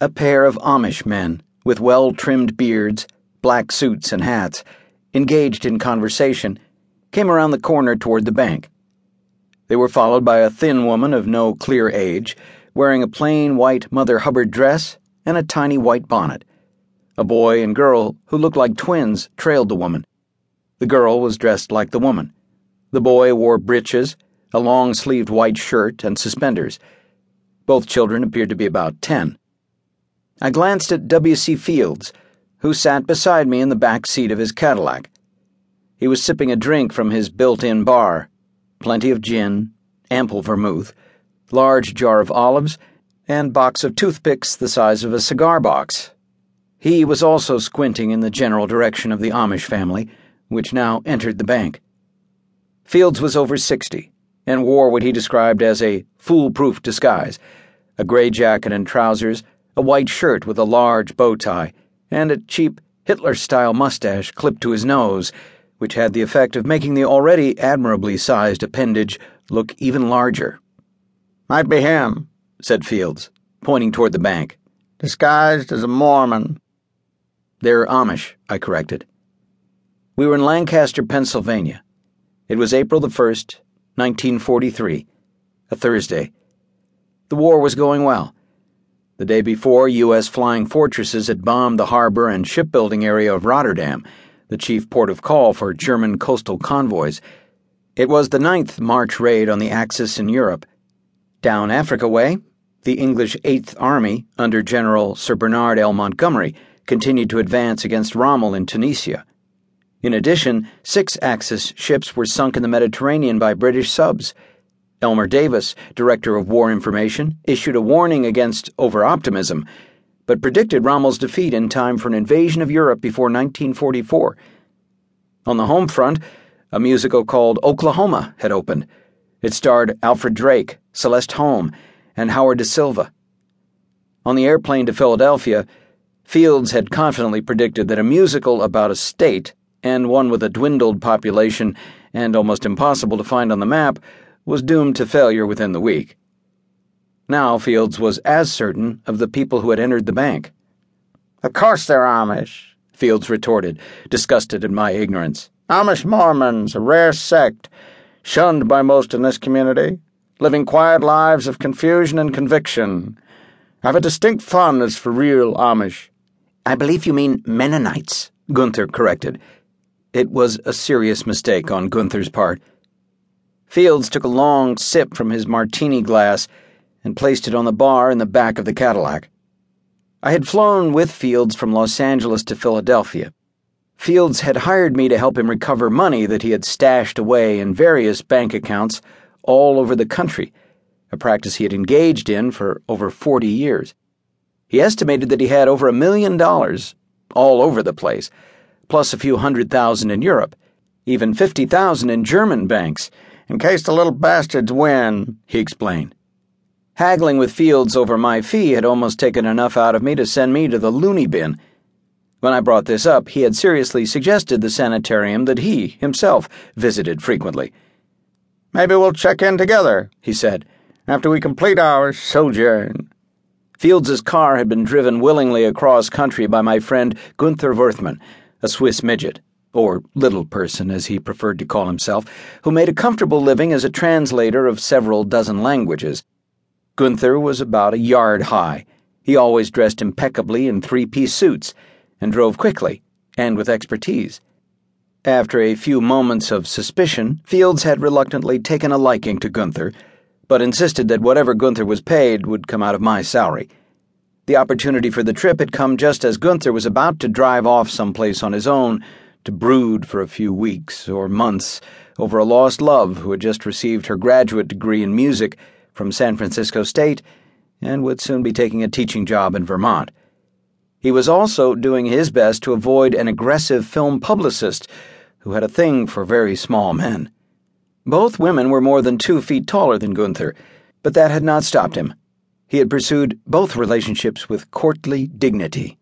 A pair of Amish men, with well trimmed beards, black suits, and hats, engaged in conversation, came around the corner toward the bank. They were followed by a thin woman of no clear age, wearing a plain white Mother Hubbard dress and a tiny white bonnet. A boy and girl who looked like twins trailed the woman. The girl was dressed like the woman. The boy wore breeches, a long sleeved white shirt, and suspenders. Both children appeared to be about ten. I glanced at W.C. Fields, who sat beside me in the back seat of his Cadillac. He was sipping a drink from his built in bar plenty of gin, ample vermouth, large jar of olives, and box of toothpicks the size of a cigar box. He was also squinting in the general direction of the Amish family, which now entered the bank. Fields was over 60 and wore what he described as a foolproof disguise a gray jacket and trousers, a white shirt with a large bow tie, and a cheap Hitler style mustache clipped to his nose, which had the effect of making the already admirably sized appendage look even larger. Might be him, said Fields, pointing toward the bank. Disguised as a Mormon. They're Amish, I corrected. We were in Lancaster, Pennsylvania. It was April the 1st, 1943, a Thursday. The war was going well. The day before, U.S. flying fortresses had bombed the harbor and shipbuilding area of Rotterdam, the chief port of call for German coastal convoys. It was the ninth March raid on the Axis in Europe. Down Africa way, the English Eighth Army, under General Sir Bernard L. Montgomery, continued to advance against Rommel in Tunisia. In addition, six Axis ships were sunk in the Mediterranean by British subs. Elmer Davis, Director of War Information, issued a warning against overoptimism, but predicted Rommel's defeat in time for an invasion of Europe before 1944. On the home front, a musical called Oklahoma had opened. It starred Alfred Drake, Celeste Holm, and Howard Da Silva. On the airplane to Philadelphia, Fields had confidently predicted that a musical about a state and one with a dwindled population and almost impossible to find on the map, was doomed to failure within the week. Now Fields was as certain of the people who had entered the bank. Of course they're Amish, Fields retorted, disgusted at my ignorance. Amish Mormons, a rare sect, shunned by most in this community, living quiet lives of confusion and conviction. I have a distinct fondness for real Amish. I believe you mean Mennonites, Gunther corrected. It was a serious mistake on Gunther's part. Fields took a long sip from his martini glass and placed it on the bar in the back of the Cadillac. I had flown with Fields from Los Angeles to Philadelphia. Fields had hired me to help him recover money that he had stashed away in various bank accounts all over the country, a practice he had engaged in for over 40 years. He estimated that he had over a million dollars all over the place plus a few hundred thousand in Europe, even 50,000 in German banks, in case the little bastards win, he explained. Haggling with Fields over my fee had almost taken enough out of me to send me to the loony bin. When I brought this up, he had seriously suggested the sanitarium that he, himself, visited frequently. Maybe we'll check in together, he said, after we complete our sojourn. Fields's car had been driven willingly across country by my friend Gunther Wherthman, a Swiss midget, or little person as he preferred to call himself, who made a comfortable living as a translator of several dozen languages. Gunther was about a yard high. He always dressed impeccably in three piece suits and drove quickly and with expertise. After a few moments of suspicion, Fields had reluctantly taken a liking to Gunther, but insisted that whatever Gunther was paid would come out of my salary. The opportunity for the trip had come just as Gunther was about to drive off someplace on his own to brood for a few weeks or months over a lost love who had just received her graduate degree in music from San Francisco State and would soon be taking a teaching job in Vermont. He was also doing his best to avoid an aggressive film publicist who had a thing for very small men. Both women were more than two feet taller than Gunther, but that had not stopped him. He had pursued both relationships with courtly dignity.